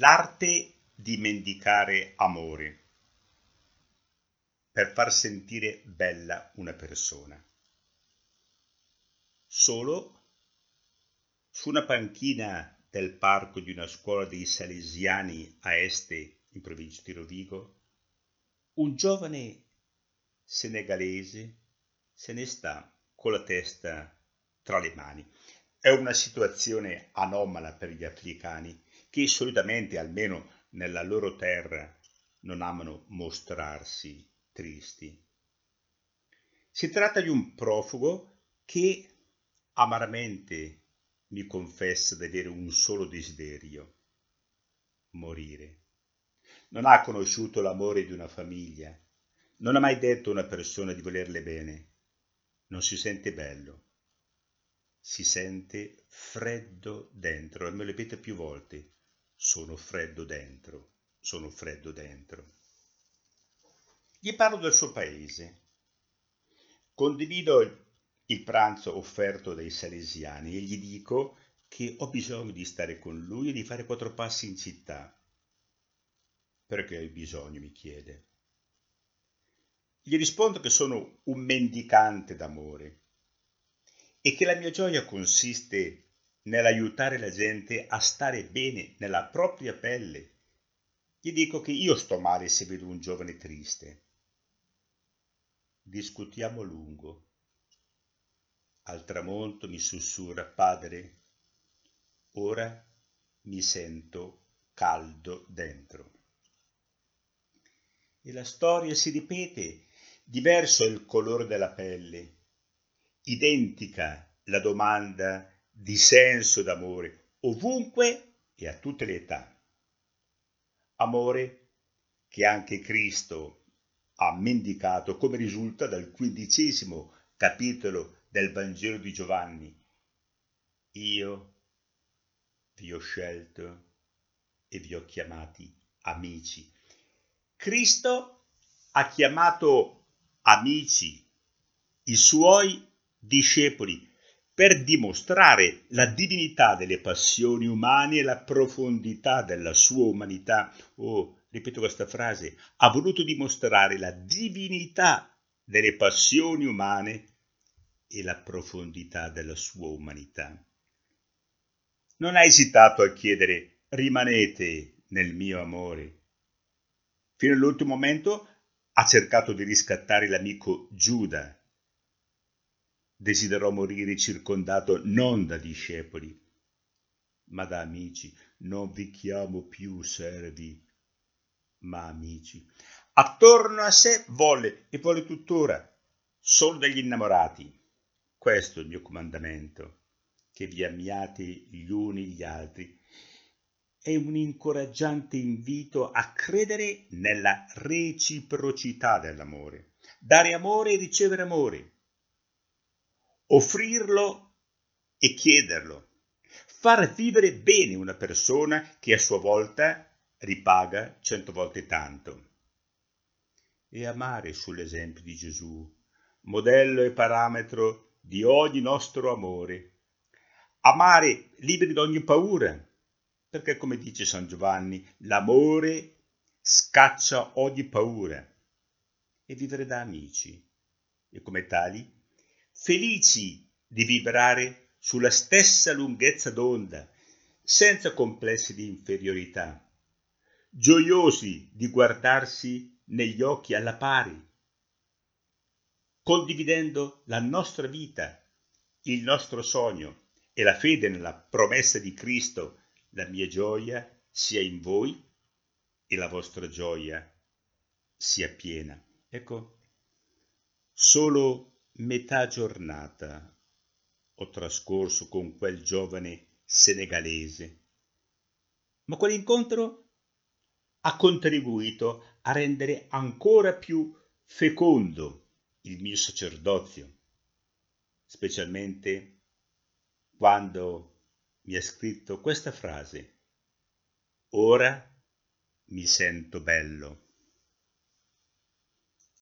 L'arte di mendicare amore per far sentire bella una persona. Solo su una panchina del parco di una scuola dei Salesiani a Este, in provincia di Rovigo, un giovane senegalese se ne sta con la testa tra le mani. È una situazione anomala per gli africani che solitamente, almeno nella loro terra, non amano mostrarsi tristi. Si tratta di un profugo che amaramente mi confessa di avere un solo desiderio, morire. Non ha conosciuto l'amore di una famiglia, non ha mai detto a una persona di volerle bene, non si sente bello, si sente freddo dentro, e me lo ripete più volte, sono freddo dentro, sono freddo dentro. Gli parlo del suo paese. Condivido il pranzo offerto dai salesiani e gli dico che ho bisogno di stare con lui e di fare quattro passi in città. Perché hai bisogno? mi chiede. Gli rispondo che sono un mendicante d'amore e che la mia gioia consiste nell'aiutare la gente a stare bene nella propria pelle. Gli dico che io sto male se vedo un giovane triste. Discutiamo a lungo. Al tramonto mi sussurra, padre, ora mi sento caldo dentro. E la storia si ripete, diverso è il colore della pelle, identica la domanda di senso d'amore ovunque e a tutte le età. Amore che anche Cristo ha mendicato come risulta dal quindicesimo capitolo del Vangelo di Giovanni. Io vi ho scelto e vi ho chiamati amici. Cristo ha chiamato amici i suoi discepoli per dimostrare la divinità delle passioni umane e la profondità della sua umanità. Oh, ripeto questa frase, ha voluto dimostrare la divinità delle passioni umane e la profondità della sua umanità. Non ha esitato a chiedere rimanete nel mio amore. Fino all'ultimo momento ha cercato di riscattare l'amico Giuda, desiderò morire circondato non da discepoli, ma da amici. Non vi chiamo più servi, ma amici. Attorno a sé volle e vuole tuttora solo degli innamorati. Questo è il mio comandamento, che vi amiate gli uni gli altri. È un incoraggiante invito a credere nella reciprocità dell'amore, dare amore e ricevere amore offrirlo e chiederlo, far vivere bene una persona che a sua volta ripaga cento volte tanto. E amare sull'esempio di Gesù, modello e parametro di ogni nostro amore. Amare liberi da ogni paura, perché come dice San Giovanni, l'amore scaccia ogni paura e vivere da amici e come tali felici di vibrare sulla stessa lunghezza d'onda, senza complessi di inferiorità, gioiosi di guardarsi negli occhi alla pari, condividendo la nostra vita, il nostro sogno e la fede nella promessa di Cristo, la mia gioia sia in voi e la vostra gioia sia piena. Ecco, solo metà giornata ho trascorso con quel giovane senegalese, ma quell'incontro ha contribuito a rendere ancora più fecondo il mio sacerdozio, specialmente quando mi ha scritto questa frase, ora mi sento bello.